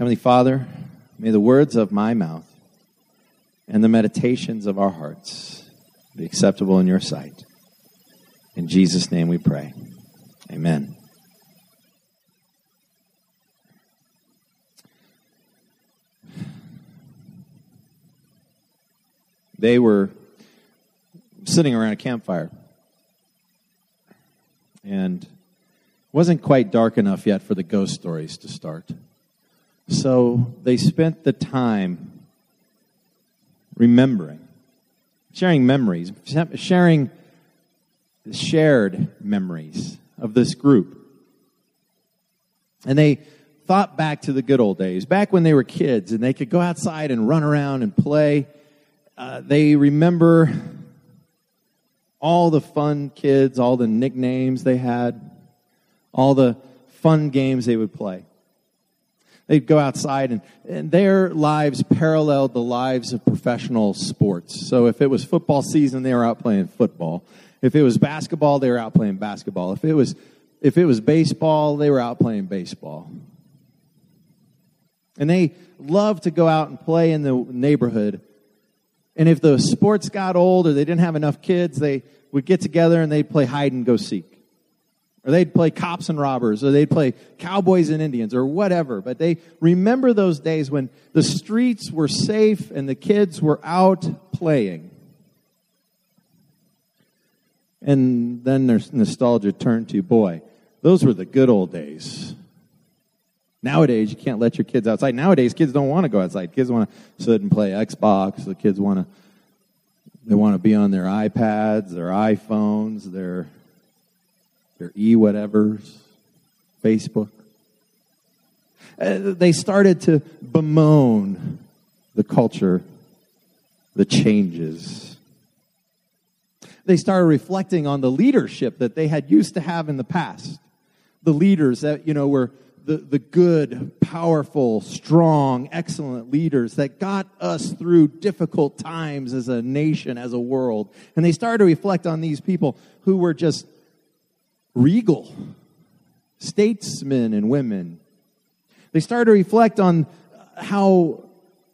Heavenly Father, may the words of my mouth and the meditations of our hearts be acceptable in your sight. In Jesus' name we pray. Amen. They were sitting around a campfire. And it wasn't quite dark enough yet for the ghost stories to start. So they spent the time remembering, sharing memories, sharing shared memories of this group. And they thought back to the good old days, back when they were kids and they could go outside and run around and play. Uh, they remember all the fun kids, all the nicknames they had, all the fun games they would play. They'd go outside, and, and their lives paralleled the lives of professional sports. So if it was football season, they were out playing football. If it was basketball, they were out playing basketball. If it was if it was baseball, they were out playing baseball. And they loved to go out and play in the neighborhood and if the sports got old or they didn't have enough kids, they would get together and they'd play hide and go seek. Or they'd play cops and robbers, or they'd play cowboys and Indians, or whatever. But they remember those days when the streets were safe and the kids were out playing. And then their nostalgia turned to, boy, those were the good old days. Nowadays, you can't let your kids outside. Nowadays, kids don't want to go outside. Kids want to sit and play Xbox. The kids want to they want to be on their iPads, their iPhones, their their e whatevers, Facebook. Uh, they started to bemoan the culture, the changes. They started reflecting on the leadership that they had used to have in the past. The leaders that, you know, were the, the good, powerful, strong, excellent leaders that got us through difficult times as a nation, as a world. And they started to reflect on these people who were just regal statesmen and women. They started to reflect on how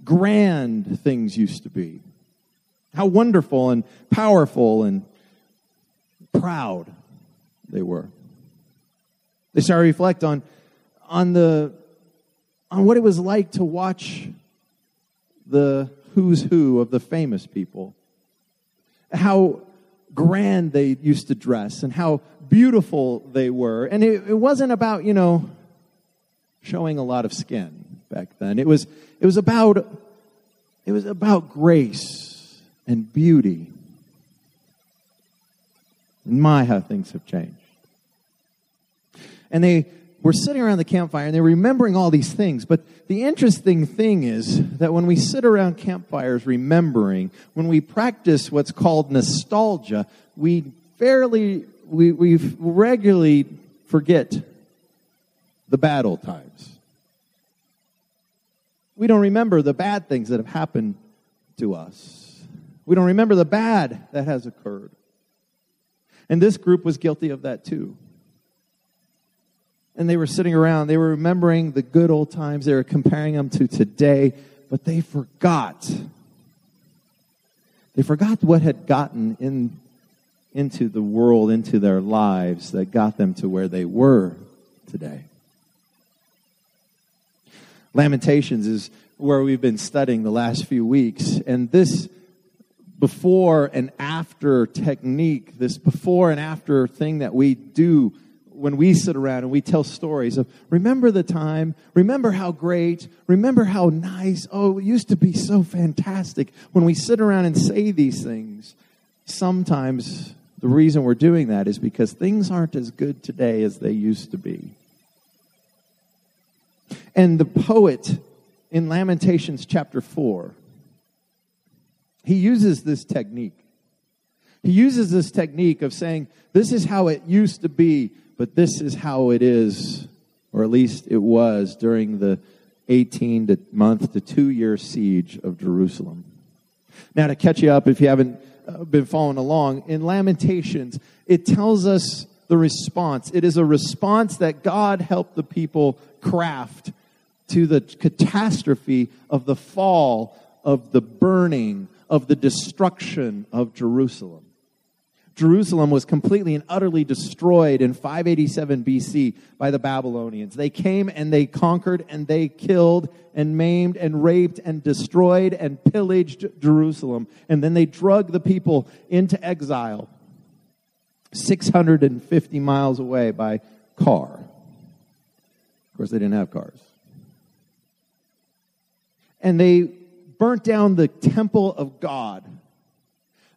grand things used to be, how wonderful and powerful and proud they were. They started to reflect on on the on what it was like to watch the who's who of the famous people. How grand they used to dress and how beautiful they were. And it, it wasn't about, you know, showing a lot of skin back then. It was it was about it was about grace and beauty. And my how things have changed. And they we're sitting around the campfire and they're remembering all these things. But the interesting thing is that when we sit around campfires remembering, when we practice what's called nostalgia, we fairly, we, we regularly forget the bad old times. We don't remember the bad things that have happened to us. We don't remember the bad that has occurred. And this group was guilty of that too and they were sitting around. They were remembering the good old times. They were comparing them to today, but they forgot. They forgot what had gotten in, into the world, into their lives that got them to where they were today. Lamentations is where we've been studying the last few weeks, and this before and after technique, this before and after thing that we do when we sit around and we tell stories of remember the time, remember how great, remember how nice, oh, it used to be so fantastic. When we sit around and say these things, sometimes the reason we're doing that is because things aren't as good today as they used to be. And the poet in Lamentations chapter 4, he uses this technique. He uses this technique of saying, This is how it used to be but this is how it is, or at least it was during the 18 to month to two year siege of Jerusalem. Now, to catch you up, if you haven't uh, been following along, in Lamentations, it tells us the response. It is a response that God helped the people craft to the catastrophe of the fall, of the burning, of the destruction of Jerusalem. Jerusalem was completely and utterly destroyed in 587 BC by the Babylonians. They came and they conquered and they killed and maimed and raped and destroyed and pillaged Jerusalem. And then they drug the people into exile 650 miles away by car. Of course, they didn't have cars. And they burnt down the temple of God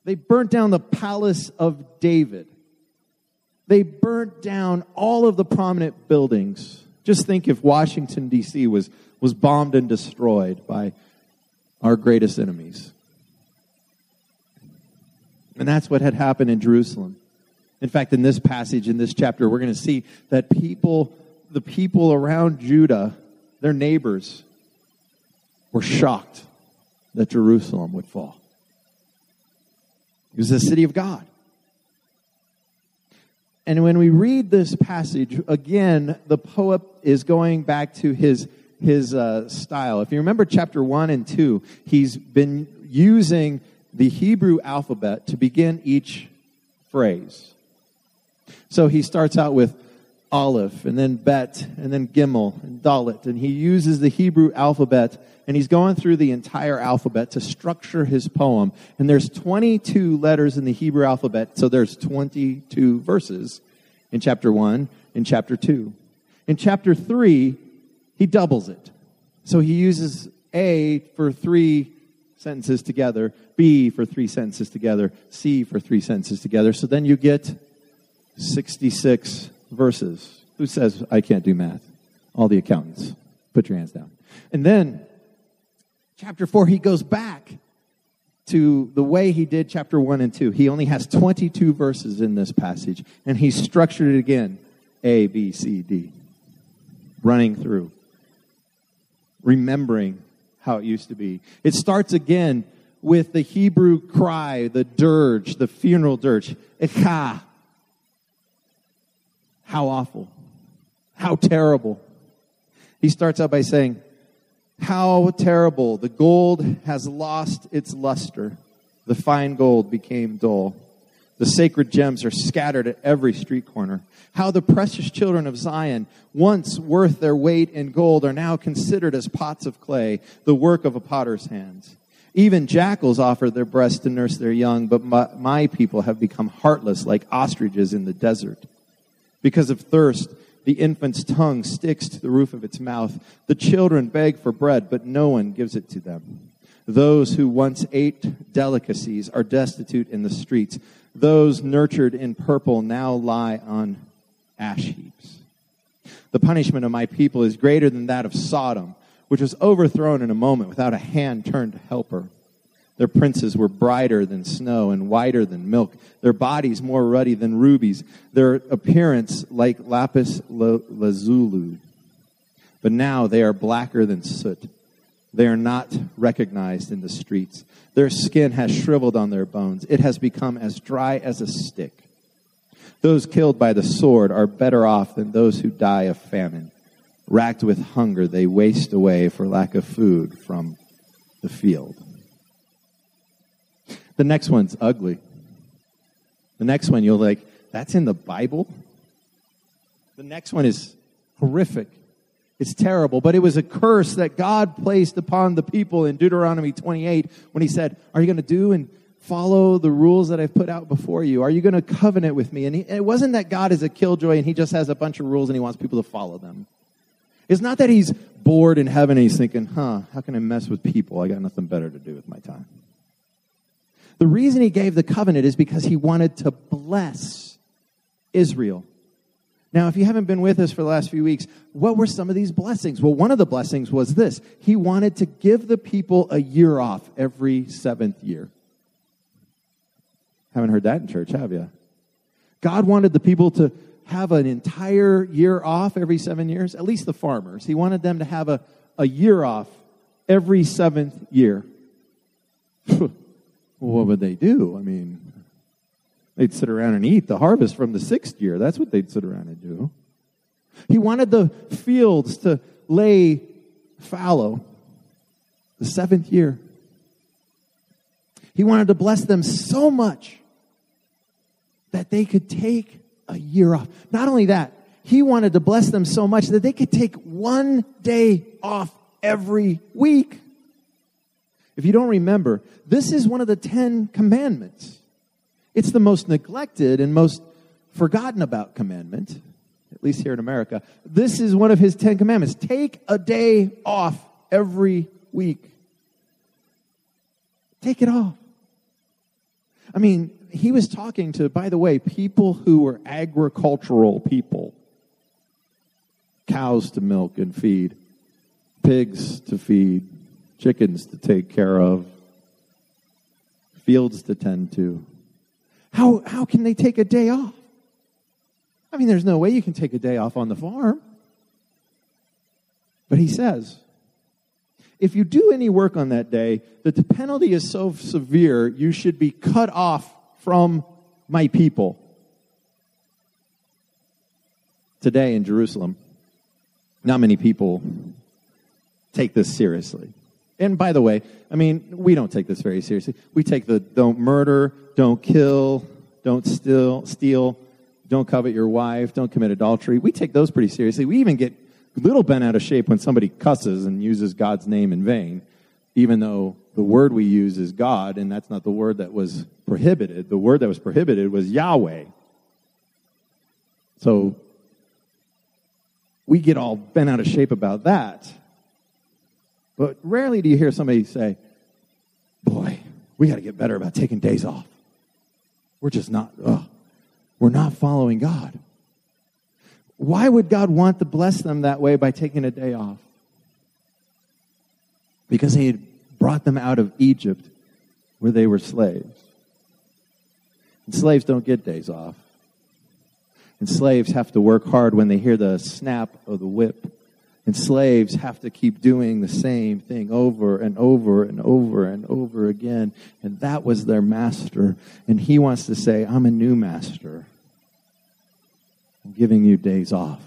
they burnt down the palace of David. They burnt down all of the prominent buildings. Just think if Washington, D.C. was, was bombed and destroyed by our greatest enemies. And that's what had happened in Jerusalem. In fact, in this passage, in this chapter, we're going to see that people, the people around Judah, their neighbors, were shocked that Jerusalem would fall. It was the city of God. And when we read this passage, again, the poet is going back to his, his uh, style. If you remember chapter 1 and 2, he's been using the Hebrew alphabet to begin each phrase. So he starts out with Aleph, and then Bet, and then Gimel, and Dalet. And he uses the Hebrew alphabet, and he's going through the entire alphabet to structure his poem. And there's 22 letters in the Hebrew alphabet, so there's 22 verses in chapter 1 in chapter 2. In chapter 3, he doubles it. So he uses A for three sentences together, B for three sentences together, C for three sentences together. So then you get 66 verses. Who says I can't do math? All the accountants. Put your hands down. And then, chapter 4, he goes back to the way he did chapter 1 and 2. He only has 22 verses in this passage, and he structured it again A, B, C, D, running through, remembering how it used to be. It starts again with the Hebrew cry, the dirge, the funeral dirge, Echa, how awful. How terrible. He starts out by saying, How terrible. The gold has lost its luster. The fine gold became dull. The sacred gems are scattered at every street corner. How the precious children of Zion, once worth their weight in gold, are now considered as pots of clay, the work of a potter's hands. Even jackals offer their breasts to nurse their young, but my, my people have become heartless like ostriches in the desert. Because of thirst, the infant's tongue sticks to the roof of its mouth. The children beg for bread, but no one gives it to them. Those who once ate delicacies are destitute in the streets. Those nurtured in purple now lie on ash heaps. The punishment of my people is greater than that of Sodom, which was overthrown in a moment without a hand turned to help her. Their princes were brighter than snow and whiter than milk, their bodies more ruddy than rubies, their appearance like lapis lazuli. But now they are blacker than soot. They are not recognized in the streets. Their skin has shriveled on their bones. It has become as dry as a stick. Those killed by the sword are better off than those who die of famine. Racked with hunger, they waste away for lack of food from the field. The next one's ugly. The next one, you'll like, that's in the Bible? The next one is horrific. It's terrible, but it was a curse that God placed upon the people in Deuteronomy 28 when he said, Are you going to do and follow the rules that I've put out before you? Are you going to covenant with me? And he, it wasn't that God is a killjoy and he just has a bunch of rules and he wants people to follow them. It's not that he's bored in heaven and he's thinking, huh, how can I mess with people? I got nothing better to do with my time. The reason he gave the covenant is because he wanted to bless Israel. Now, if you haven't been with us for the last few weeks, what were some of these blessings? Well, one of the blessings was this He wanted to give the people a year off every seventh year. Haven't heard that in church, have you? God wanted the people to have an entire year off every seven years, at least the farmers. He wanted them to have a, a year off every seventh year. What would they do? I mean, they'd sit around and eat the harvest from the sixth year. That's what they'd sit around and do. He wanted the fields to lay fallow, the seventh year. He wanted to bless them so much that they could take a year off. Not only that, he wanted to bless them so much that they could take one day off every week. If you don't remember, this is one of the Ten Commandments. It's the most neglected and most forgotten about commandment, at least here in America. This is one of his Ten Commandments. Take a day off every week. Take it off. I mean, he was talking to, by the way, people who were agricultural people cows to milk and feed, pigs to feed, chickens to take care of, fields to tend to. How, how can they take a day off? I mean, there's no way you can take a day off on the farm. But he says, if you do any work on that day, that the penalty is so severe, you should be cut off from my people. Today in Jerusalem, not many people take this seriously. And by the way, I mean, we don't take this very seriously. We take the don't murder, don't kill, don't steal, steal, don't covet your wife, don't commit adultery. We take those pretty seriously. We even get a little bent out of shape when somebody cusses and uses God's name in vain, even though the word we use is God, and that's not the word that was prohibited. The word that was prohibited was Yahweh. So we get all bent out of shape about that. But rarely do you hear somebody say, Boy, we got to get better about taking days off. We're just not, ugh, we're not following God. Why would God want to bless them that way by taking a day off? Because He had brought them out of Egypt where they were slaves. And slaves don't get days off. And slaves have to work hard when they hear the snap of the whip. And slaves have to keep doing the same thing over and over and over and over again. And that was their master. And he wants to say, I'm a new master. I'm giving you days off.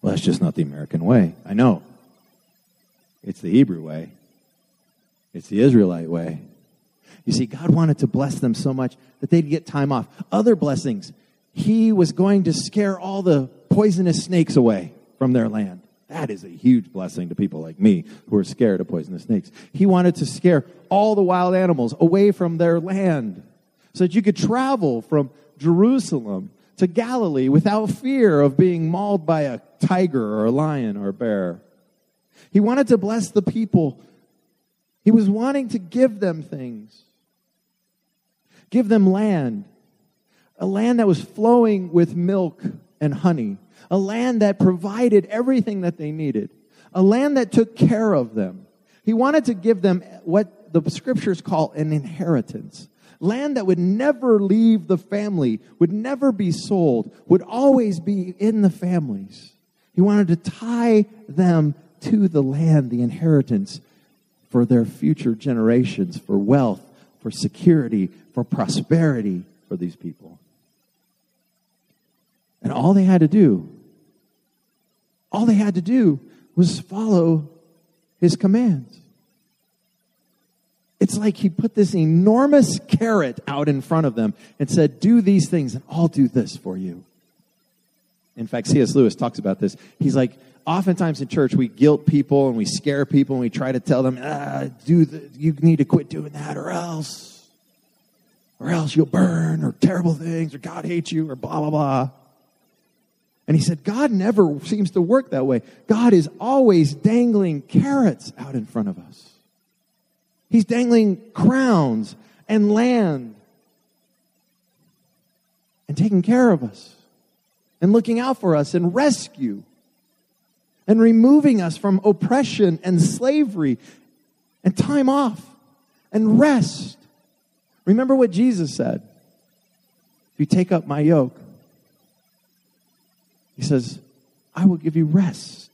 Well, that's just not the American way. I know. It's the Hebrew way, it's the Israelite way. You see, God wanted to bless them so much that they'd get time off. Other blessings, He was going to scare all the poisonous snakes away from their land. That is a huge blessing to people like me who are scared of poisonous snakes. He wanted to scare all the wild animals away from their land so that you could travel from Jerusalem to Galilee without fear of being mauled by a tiger or a lion or a bear. He wanted to bless the people. He was wanting to give them things give them land, a land that was flowing with milk and honey, a land that provided everything that they needed, a land that took care of them. He wanted to give them what the scriptures call an inheritance. Land that would never leave the family, would never be sold, would always be in the families. He wanted to tie them to the land, the inheritance, for their future generations, for wealth, for security, for prosperity for these people. And all they had to do, all they had to do was follow his commands. It's like he put this enormous carrot out in front of them and said, Do these things, and I'll do this for you. In fact, C.S. Lewis talks about this. He's like, oftentimes in church, we guilt people and we scare people and we try to tell them, ah, do the, you need to quit doing that or else or else you'll burn, or terrible things, or God hates you, or blah, blah, blah. And he said, God never seems to work that way. God is always dangling carrots out in front of us. He's dangling crowns and land and taking care of us and looking out for us and rescue and removing us from oppression and slavery and time off and rest Remember what Jesus said. If you take up my yoke, he says, I will give you rest.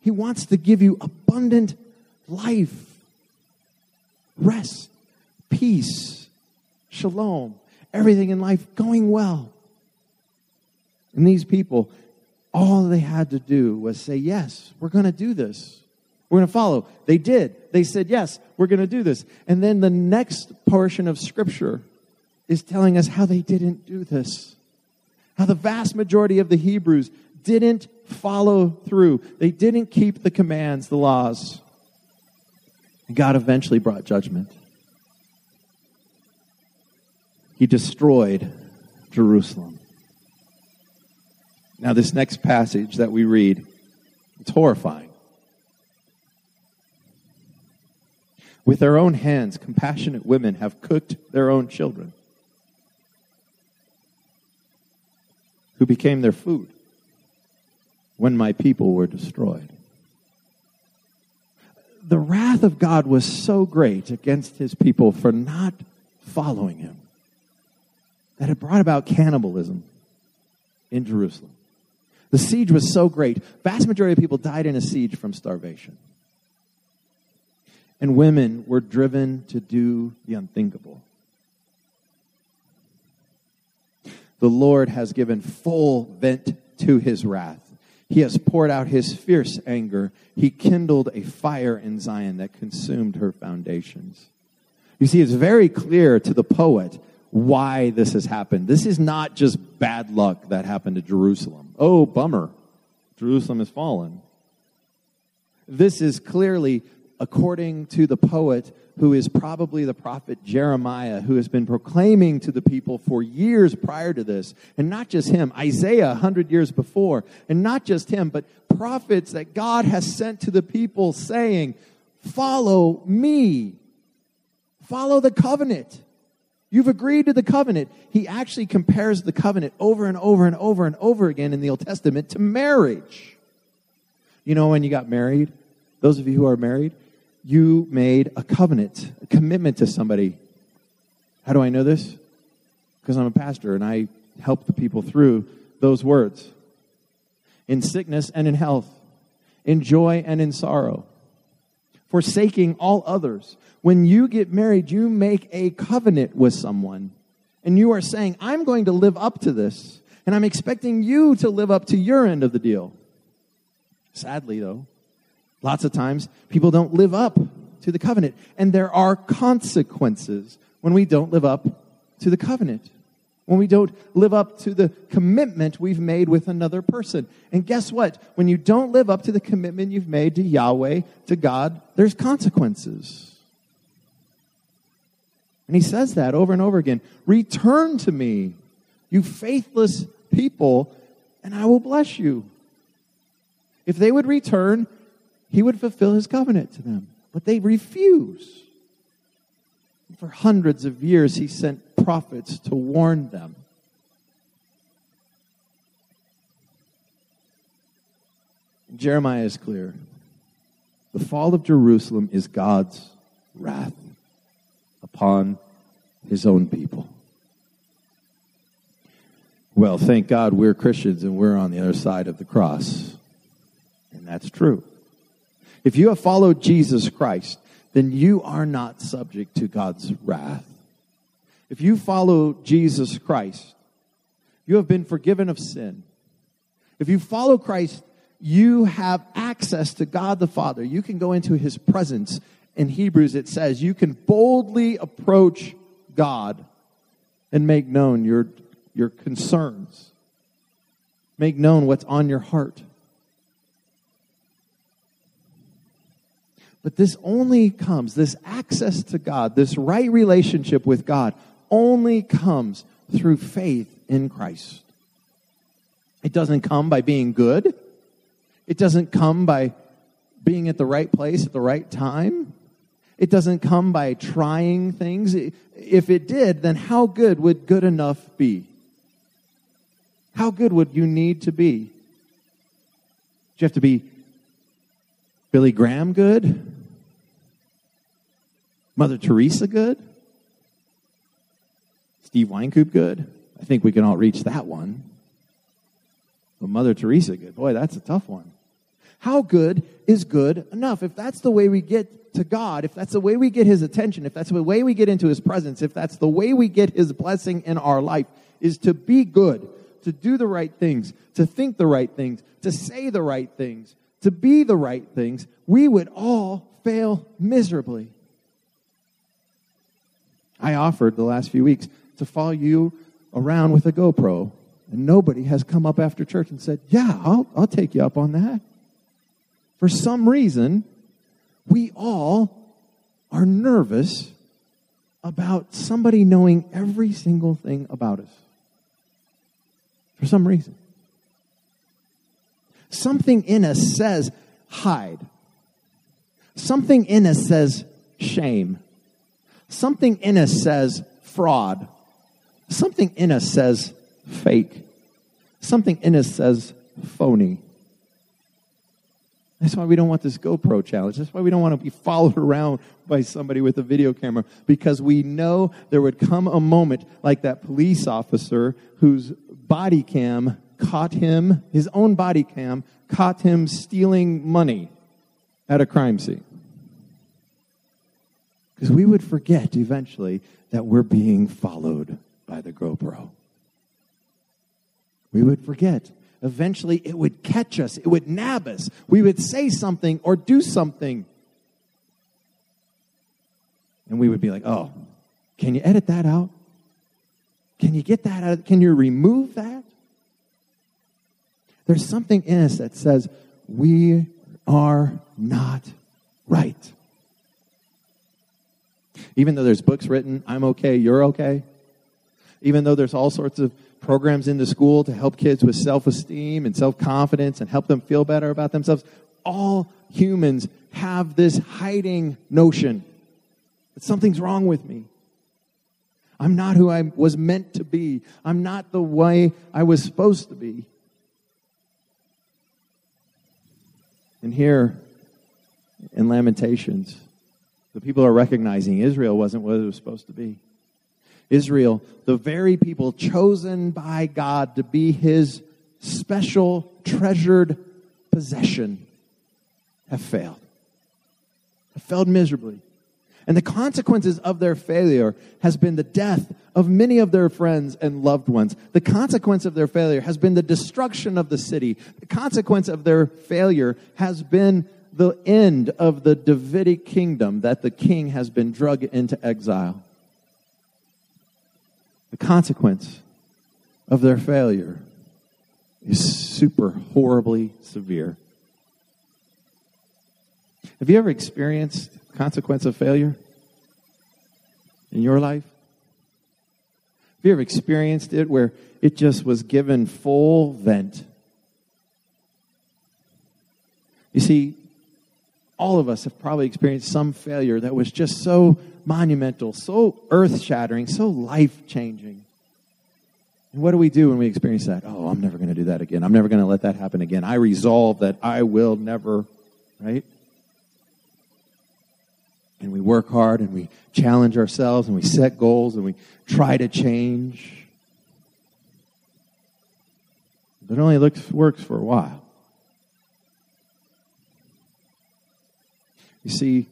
He wants to give you abundant life, rest, peace, shalom, everything in life going well. And these people, All they had to do was say, Yes, we're going to do this. We're going to follow. They did. They said, Yes, we're going to do this. And then the next portion of Scripture is telling us how they didn't do this. How the vast majority of the Hebrews didn't follow through. They didn't keep the commands, the laws. And God eventually brought judgment. He destroyed Jerusalem. Now, this next passage that we read, it's horrifying. With their own hands, compassionate women have cooked their own children, who became their food when my people were destroyed. The wrath of God was so great against his people for not following him that it brought about cannibalism in Jerusalem. The siege was so great, vast majority of people died in a siege from starvation. And women were driven to do the unthinkable. The Lord has given full vent to his wrath. He has poured out his fierce anger. He kindled a fire in Zion that consumed her foundations. You see, it's very clear to the poet why this has happened. This is not just bad luck that happened to Jerusalem. Oh, bummer. Jerusalem has fallen. This is clearly, according to the poet, who is probably the prophet Jeremiah, who has been proclaiming to the people for years prior to this. And not just him, Isaiah 100 years before. And not just him, but prophets that God has sent to the people saying, Follow me. Follow the covenant. You've agreed to the covenant. He actually compares the covenant over and over and over and over again in the Old Testament to marriage. You know, when you got married, those of you who are married, you made a covenant, a commitment to somebody. How do I know this? Because I'm a pastor and I help the people through those words. In sickness and in health, in joy and in sorrow, forsaking all others, when you get married, you make a covenant with someone. And you are saying, I'm going to live up to this. And I'm expecting you to live up to your end of the deal. Sadly, though, lots of times people don't live up to the covenant. And there are consequences when we don't live up to the covenant. When we don't live up to the commitment we've made with another person. And guess what? When you don't live up to the commitment you've made to Yahweh, to God, there's consequences. And he says that over and over again Return to me, you faithless people, and I will bless you. If they would return, he would fulfill his covenant to them. But they refuse. For hundreds of years, he sent prophets to warn them. Jeremiah is clear. The fall of Jerusalem is God's wrath upon his own people. Well, thank God we're Christians and we're on the other side of the cross. And that's true. If you have followed Jesus Christ, then you are not subject to God's wrath. If you follow Jesus Christ, you have been forgiven of sin. If you follow Christ, you have access to God the Father. You can go into his presence in Hebrews, it says you can boldly approach God and make known your, your concerns, make known what's on your heart. But this only comes, this access to God, this right relationship with God, only comes through faith in Christ. It doesn't come by being good. It doesn't come by being at the right place at the right time. It doesn't come by trying things. If it did, then how good would good enough be? How good would you need to be? Do you have to be Billy Graham good? Mother Teresa good? Steve Wynkoop good? I think we can all reach that one. But Mother Teresa good. Boy, that's a tough one. How good is good enough? If that's the way we get to God, if that's the way we get His attention, if that's the way we get into His presence, if that's the way we get His blessing in our life, is to be good, to do the right things, to think the right things, to say the right things, to be the right things, we would all fail miserably. I offered the last few weeks to follow you around with a GoPro, and nobody has come up after church and said, Yeah, I'll, I'll take you up on that. For some reason, we all are nervous about somebody knowing every single thing about us. For some reason. Something in us says, hide. Something in us says, shame. Something in us says, fraud. Something in us says, fake. Something in us says, phony. That's why we don't want this GoPro challenge. That's why we don't want to be followed around by somebody with a video camera because we know there would come a moment like that police officer whose body cam caught him, his own body cam caught him stealing money at a crime scene. Because we would forget eventually that we're being followed by the GoPro. We would forget eventually it would catch us, it would nab us. We would say something or do something. And we would be like, oh, can you edit that out? Can you get that out? Can you remove that? There's something in us that says we are not right. Even though there's books written, I'm okay, you're okay. Even though there's all sorts of programs in the school to help kids with self esteem and self confidence and help them feel better about themselves. All humans have this hiding notion that something's wrong with me. I'm not who I was meant to be. I'm not the way I was supposed to be. And here in Lamentations, the people are recognizing Israel wasn't what it was supposed to be. Israel, the very people chosen by God to be his special, treasured possession, have failed. Have failed miserably. And the consequences of their failure has been the death of many of their friends and loved ones. The consequence of their failure has been the destruction of the city. The consequence of their failure has been the end of the Davidic kingdom that the king has been dragged into exile. The consequence of their failure is super horribly severe. Have you ever experienced consequence of failure in your life? Have you ever experienced it where it just was given full vent? You see, all of us have probably experienced some failure that was just so monumental, so earth shattering, so life changing. And what do we do when we experience that? Oh, I'm never going to do that again. I'm never going to let that happen again. I resolve that I will never, right? And we work hard and we challenge ourselves and we set goals and we try to change. But it only looks, works for a while. You see,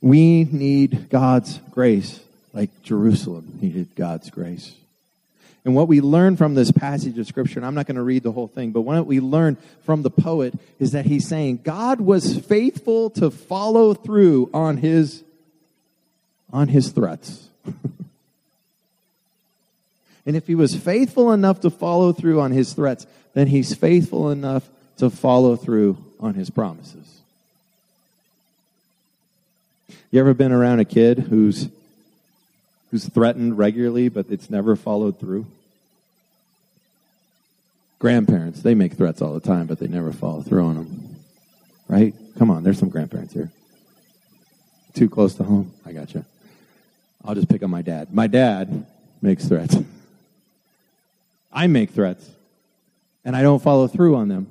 we need God's grace like Jerusalem needed God's grace. And what we learn from this passage of Scripture, and I'm not going to read the whole thing, but what we learn from the poet is that he's saying God was faithful to follow through on his, on his threats. and if he was faithful enough to follow through on his threats, then he's faithful enough to follow through on his promises. You ever been around a kid who's who's threatened regularly but it's never followed through? Grandparents, they make threats all the time but they never follow through on them. Right? Come on, there's some grandparents here. Too close to home? I got you. I'll just pick on my dad. My dad makes threats. I make threats and I don't follow through on them.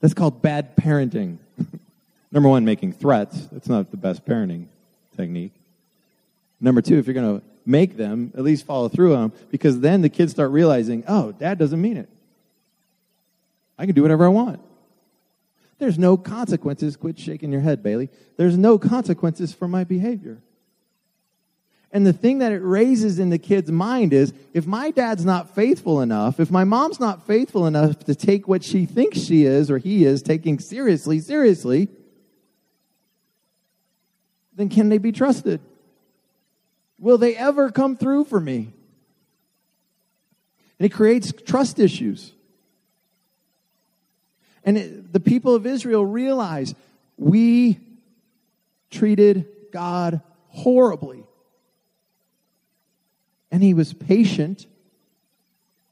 That's called bad parenting. Number one, making threats. That's not the best parenting technique. Number two, if you're going to make them, at least follow through on them, because then the kids start realizing, oh, dad doesn't mean it. I can do whatever I want. There's no consequences. Quit shaking your head, Bailey. There's no consequences for my behavior. And the thing that it raises in the kid's mind is if my dad's not faithful enough, if my mom's not faithful enough to take what she thinks she is or he is taking seriously, seriously, then can they be trusted? Will they ever come through for me? And it creates trust issues. And it, the people of Israel realize we treated God horribly. And he was patient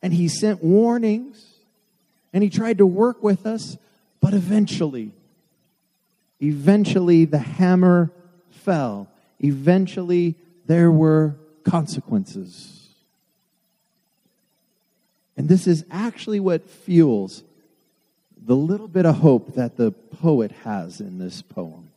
and he sent warnings and he tried to work with us, but eventually, eventually the hammer fell. Eventually there were consequences. And this is actually what fuels the little bit of hope that the poet has in this poem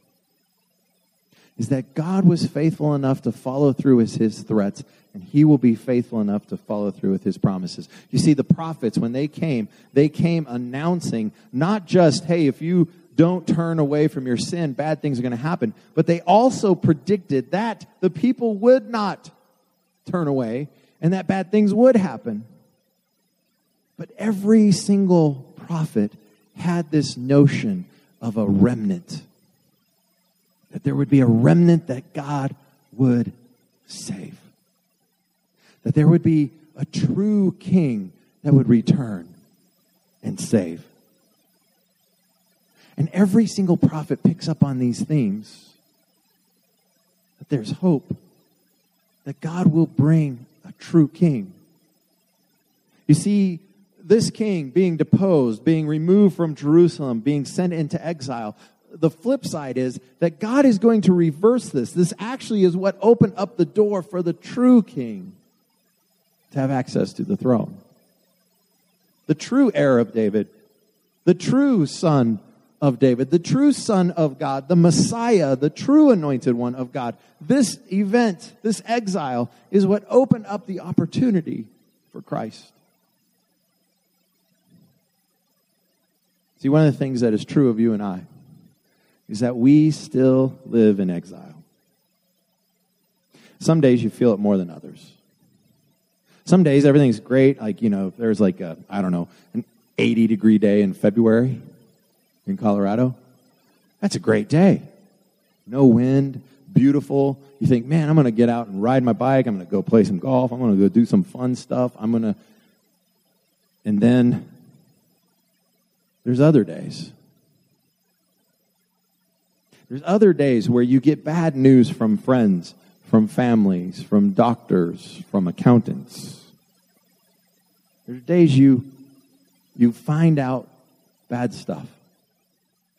is that God was faithful enough to follow through with his threats, and he will be faithful enough to follow through with his promises. You see, the prophets, when they came, they came announcing not just, hey, if you don't turn away from your sin, bad things are going to happen, but they also predicted that the people would not turn away and that bad things would happen. But every single prophet had this notion of a remnant that there would be a remnant that God would save. That there would be a true king that would return and save. And every single prophet picks up on these themes. That there's hope. That God will bring a true king. You see, this king being deposed, being removed from Jerusalem, being sent into exile, the flip side is that God is going to reverse this. This actually is what opened up the door for the true king to have access to the throne. The true heir of David, the true son of David, the true son of God, the Messiah, the true anointed one of God. This event, this exile, is what opened up the opportunity for Christ. See, one of the things that is true of you and I is that we still live in exile. Some days you feel it more than others. Some days everything's great, like, you know, there's like a, I don't know, an 80 degree day in February in Colorado. That's a great day. No wind, beautiful. You think, man, I'm going to get out and ride my bike. I'm going to go play some golf. I'm going to go do some fun stuff. I'm going to. And then there's other days there's other days where you get bad news from friends, from families, from doctors, from accountants. There's days you you find out bad stuff.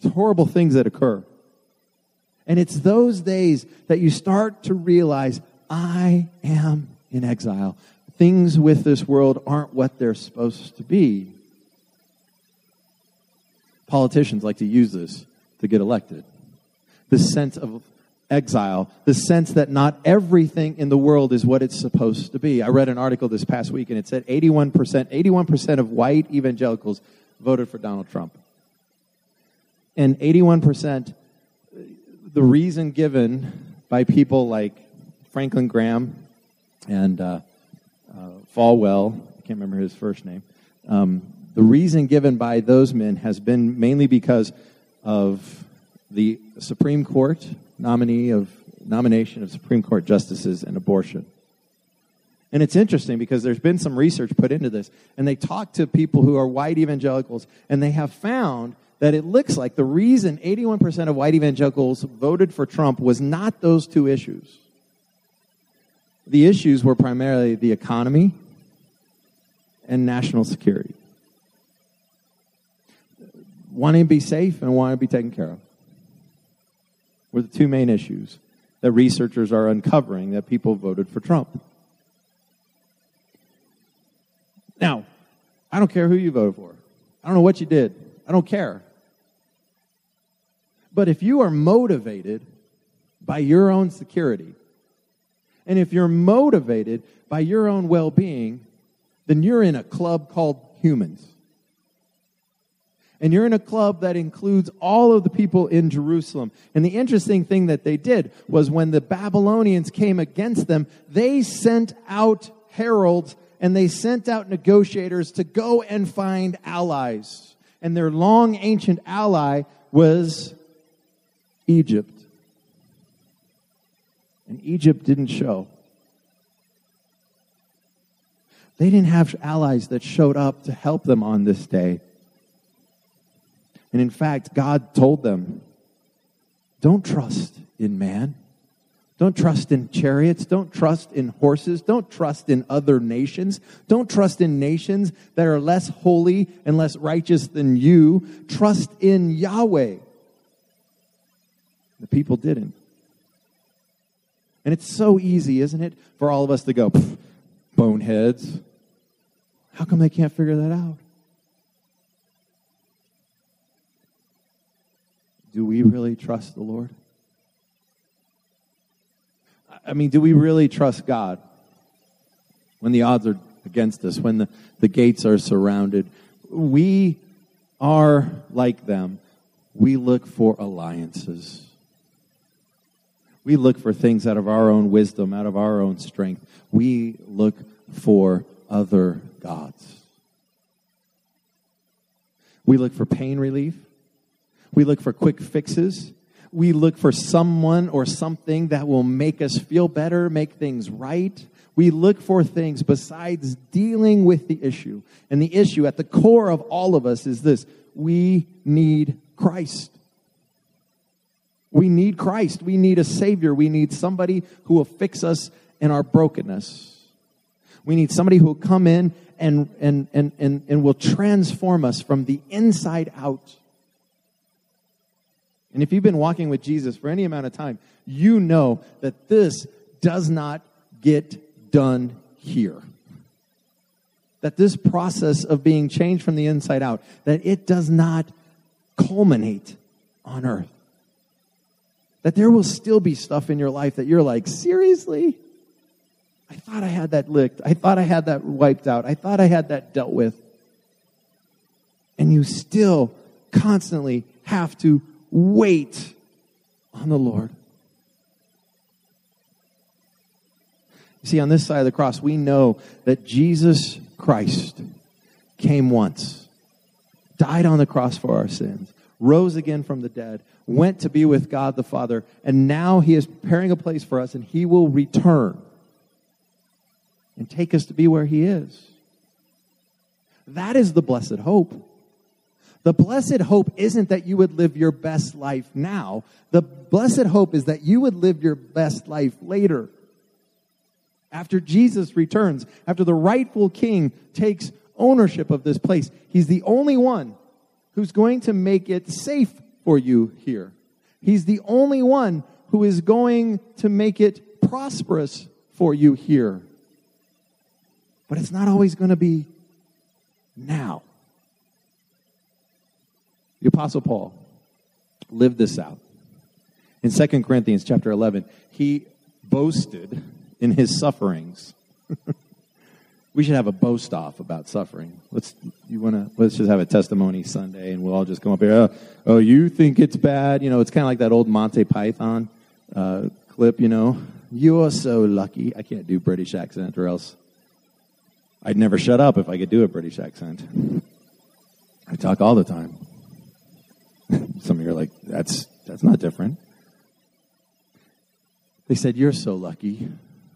It's horrible things that occur. And it's those days that you start to realize I am in exile. Things with this world aren't what they're supposed to be. Politicians like to use this to get elected the sense of exile, the sense that not everything in the world is what it's supposed to be. I read an article this past week and it said 81%, 81% of white evangelicals voted for Donald Trump. And 81%, the reason given by people like Franklin Graham and uh, uh, Falwell, I can't remember his first name, um, the reason given by those men has been mainly because of the Supreme Court nominee of nomination of Supreme Court justices and abortion. And it's interesting because there's been some research put into this, and they talk to people who are white evangelicals, and they have found that it looks like the reason 81% of white evangelicals voted for Trump was not those two issues. The issues were primarily the economy and national security. Wanting to be safe and wanting to be taken care of were the two main issues that researchers are uncovering that people voted for Trump. Now, I don't care who you voted for. I don't know what you did. I don't care. But if you are motivated by your own security, and if you're motivated by your own well being, then you're in a club called humans. And you're in a club that includes all of the people in Jerusalem. And the interesting thing that they did was when the Babylonians came against them, they sent out heralds and they sent out negotiators to go and find allies. And their long ancient ally was Egypt. And Egypt didn't show. They didn't have allies that showed up to help them on this day. And in fact, God told them, don't trust in man. Don't trust in chariots. Don't trust in horses. Don't trust in other nations. Don't trust in nations that are less holy and less righteous than you. Trust in Yahweh. The people didn't. And it's so easy, isn't it, for all of us to go, boneheads. How come they can't figure that out? Do we really trust the Lord? I mean, do we really trust God when the odds are against us, when the, the gates are surrounded? We are like them. We look for alliances. We look for things out of our own wisdom, out of our own strength. We look for other gods. We look for pain relief. We look for quick fixes. We look for someone or something that will make us feel better, make things right. We look for things besides dealing with the issue. And the issue at the core of all of us is this we need Christ. We need Christ. We need a Savior. We need somebody who will fix us in our brokenness. We need somebody who will come in and, and, and, and, and will transform us from the inside out. And if you've been walking with Jesus for any amount of time, you know that this does not get done here. That this process of being changed from the inside out, that it does not culminate on earth. That there will still be stuff in your life that you're like, seriously? I thought I had that licked. I thought I had that wiped out. I thought I had that dealt with. And you still constantly have to wait on the Lord. You see, on this side of the cross, we know that Jesus Christ came once, died on the cross for our sins, rose again from the dead, went to be with God the Father, and now he is preparing a place for us, and he will return and take us to be where he is. That is the blessed hope. The blessed hope isn't that you would live your best life now. The blessed hope is that you would live your best life later. After Jesus returns, after the rightful king takes ownership of this place, he's the only one who's going to make it safe for you here. He's the only one who is going to make it prosperous for you here. But it's not always going to be now. The Apostle Paul lived this out. In 2 Corinthians chapter 11, he boasted in his sufferings. we should have a boast off about suffering. Let's you want to let's just have a testimony Sunday, and we'll all just come up here. Oh, oh you think it's bad? You know, it's kind of like that old Monty Python uh, clip. You know, you are so lucky. I can't do British accent, or else I'd never shut up if I could do a British accent. I talk all the time. Some of you are like, that's, that's not different. They said, You're so lucky.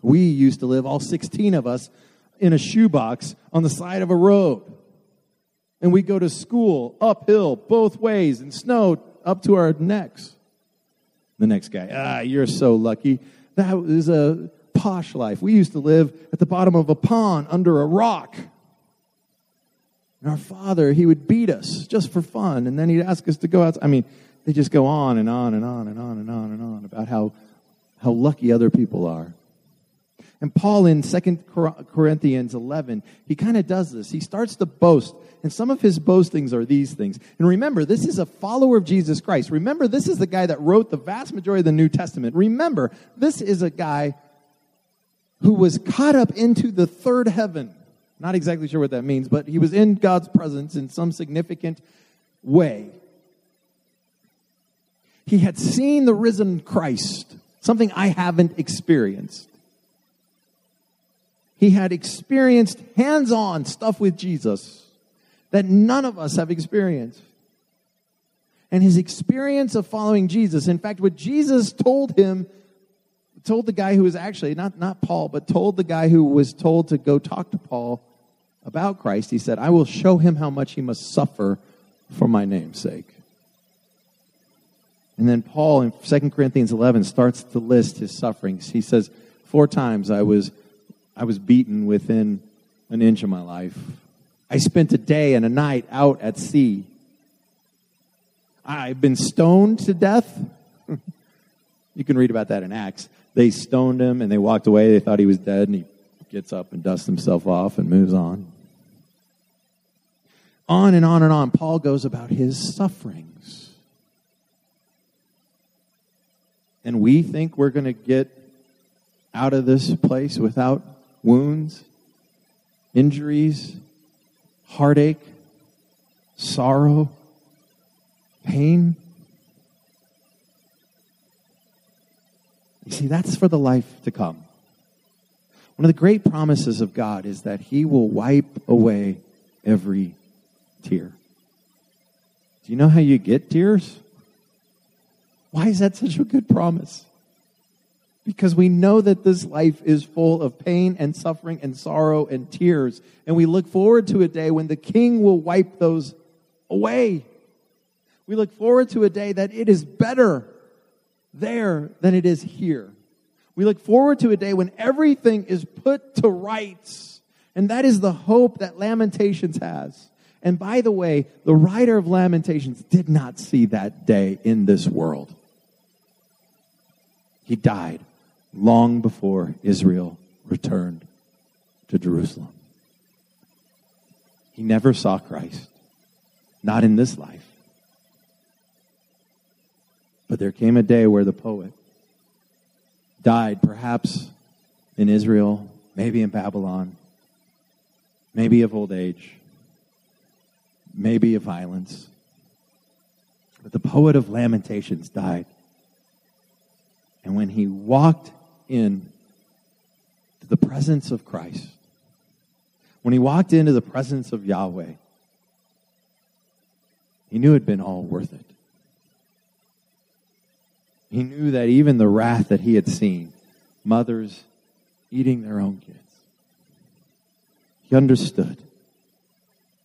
We used to live, all 16 of us, in a shoebox on the side of a road. And we go to school uphill both ways in snow up to our necks. The next guy, ah, you're so lucky. That was a posh life. We used to live at the bottom of a pond under a rock. And our father, he would beat us just for fun, and then he'd ask us to go out. I mean, they just go on and on and on and on and on and on about how, how lucky other people are. And Paul in 2 Corinthians 11, he kind of does this. He starts to boast, and some of his boastings are these things. And remember, this is a follower of Jesus Christ. Remember, this is the guy that wrote the vast majority of the New Testament. Remember, this is a guy who was caught up into the third heaven. Not exactly sure what that means, but he was in God's presence in some significant way. He had seen the risen Christ, something I haven't experienced. He had experienced hands on stuff with Jesus that none of us have experienced. And his experience of following Jesus, in fact, what Jesus told him, told the guy who was actually, not, not Paul, but told the guy who was told to go talk to Paul about Christ, he said, I will show him how much he must suffer for my name's sake. And then Paul in 2 Corinthians 11 starts to list his sufferings. He says, Four times I was, I was beaten within an inch of my life. I spent a day and a night out at sea. I've been stoned to death. you can read about that in Acts. They stoned him and they walked away. They thought he was dead, and he gets up and dusts himself off and moves on. On and on and on, Paul goes about his sufferings. And we think we're going to get out of this place without wounds, injuries, heartache, sorrow, pain. You see, that's for the life to come. One of the great promises of God is that He will wipe away every tear. Do you know how you get tears? Why is that such a good promise? Because we know that this life is full of pain and suffering and sorrow and tears. And we look forward to a day when the King will wipe those away. We look forward to a day that it is better there than it is here. We look forward to a day when everything is put to rights. And that is the hope that Lamentations has. And by the way, the writer of Lamentations did not see that day in this world. He died long before Israel returned to Jerusalem. He never saw Christ, not in this life. But there came a day where the poet died, perhaps in Israel, maybe in Babylon, maybe of old age, maybe of violence. But the poet of Lamentations died. And when he walked in to the presence of Christ, when he walked into the presence of Yahweh, he knew it had been all worth it. He knew that even the wrath that he had seen, mothers eating their own kids, he understood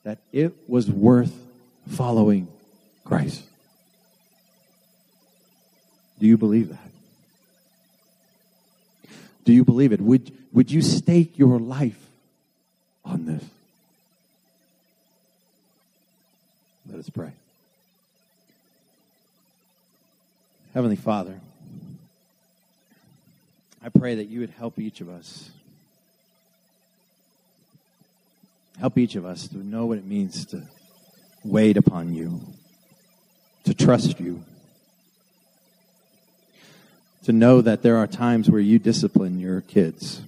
that it was worth following Christ. Do you believe that? Do you believe it? Would, would you stake your life on this? Let us pray. Heavenly Father, I pray that you would help each of us. Help each of us to know what it means to wait upon you, to trust you, to know that there are times where you discipline your kids,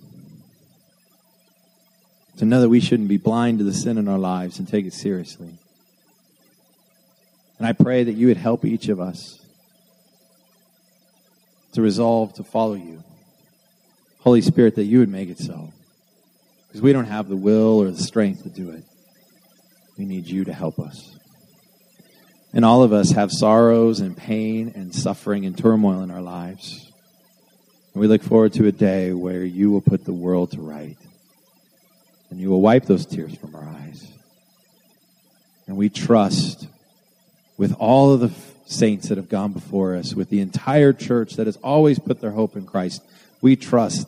to know that we shouldn't be blind to the sin in our lives and take it seriously. And I pray that you would help each of us to resolve to follow you. Holy Spirit, that you would make it so. Because we don't have the will or the strength to do it. We need you to help us. And all of us have sorrows and pain and suffering and turmoil in our lives. And we look forward to a day where you will put the world to right. And you will wipe those tears from our eyes. And we trust with all of the saints that have gone before us, with the entire church that has always put their hope in Christ, we trust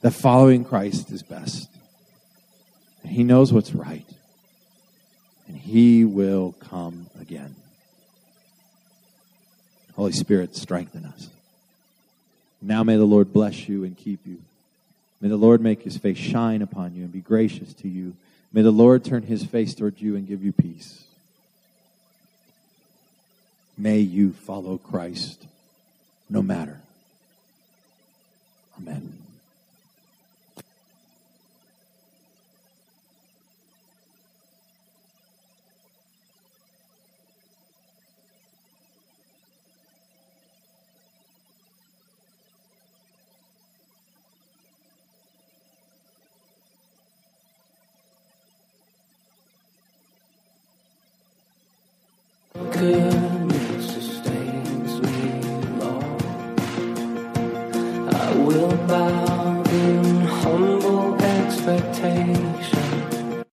that following Christ is best. And He knows what's right. And He will come again. Holy Spirit, strengthen us. Now may the Lord bless you and keep you. May the Lord make his face shine upon you and be gracious to you. May the Lord turn his face toward you and give you peace. May you follow Christ no matter. Amen. could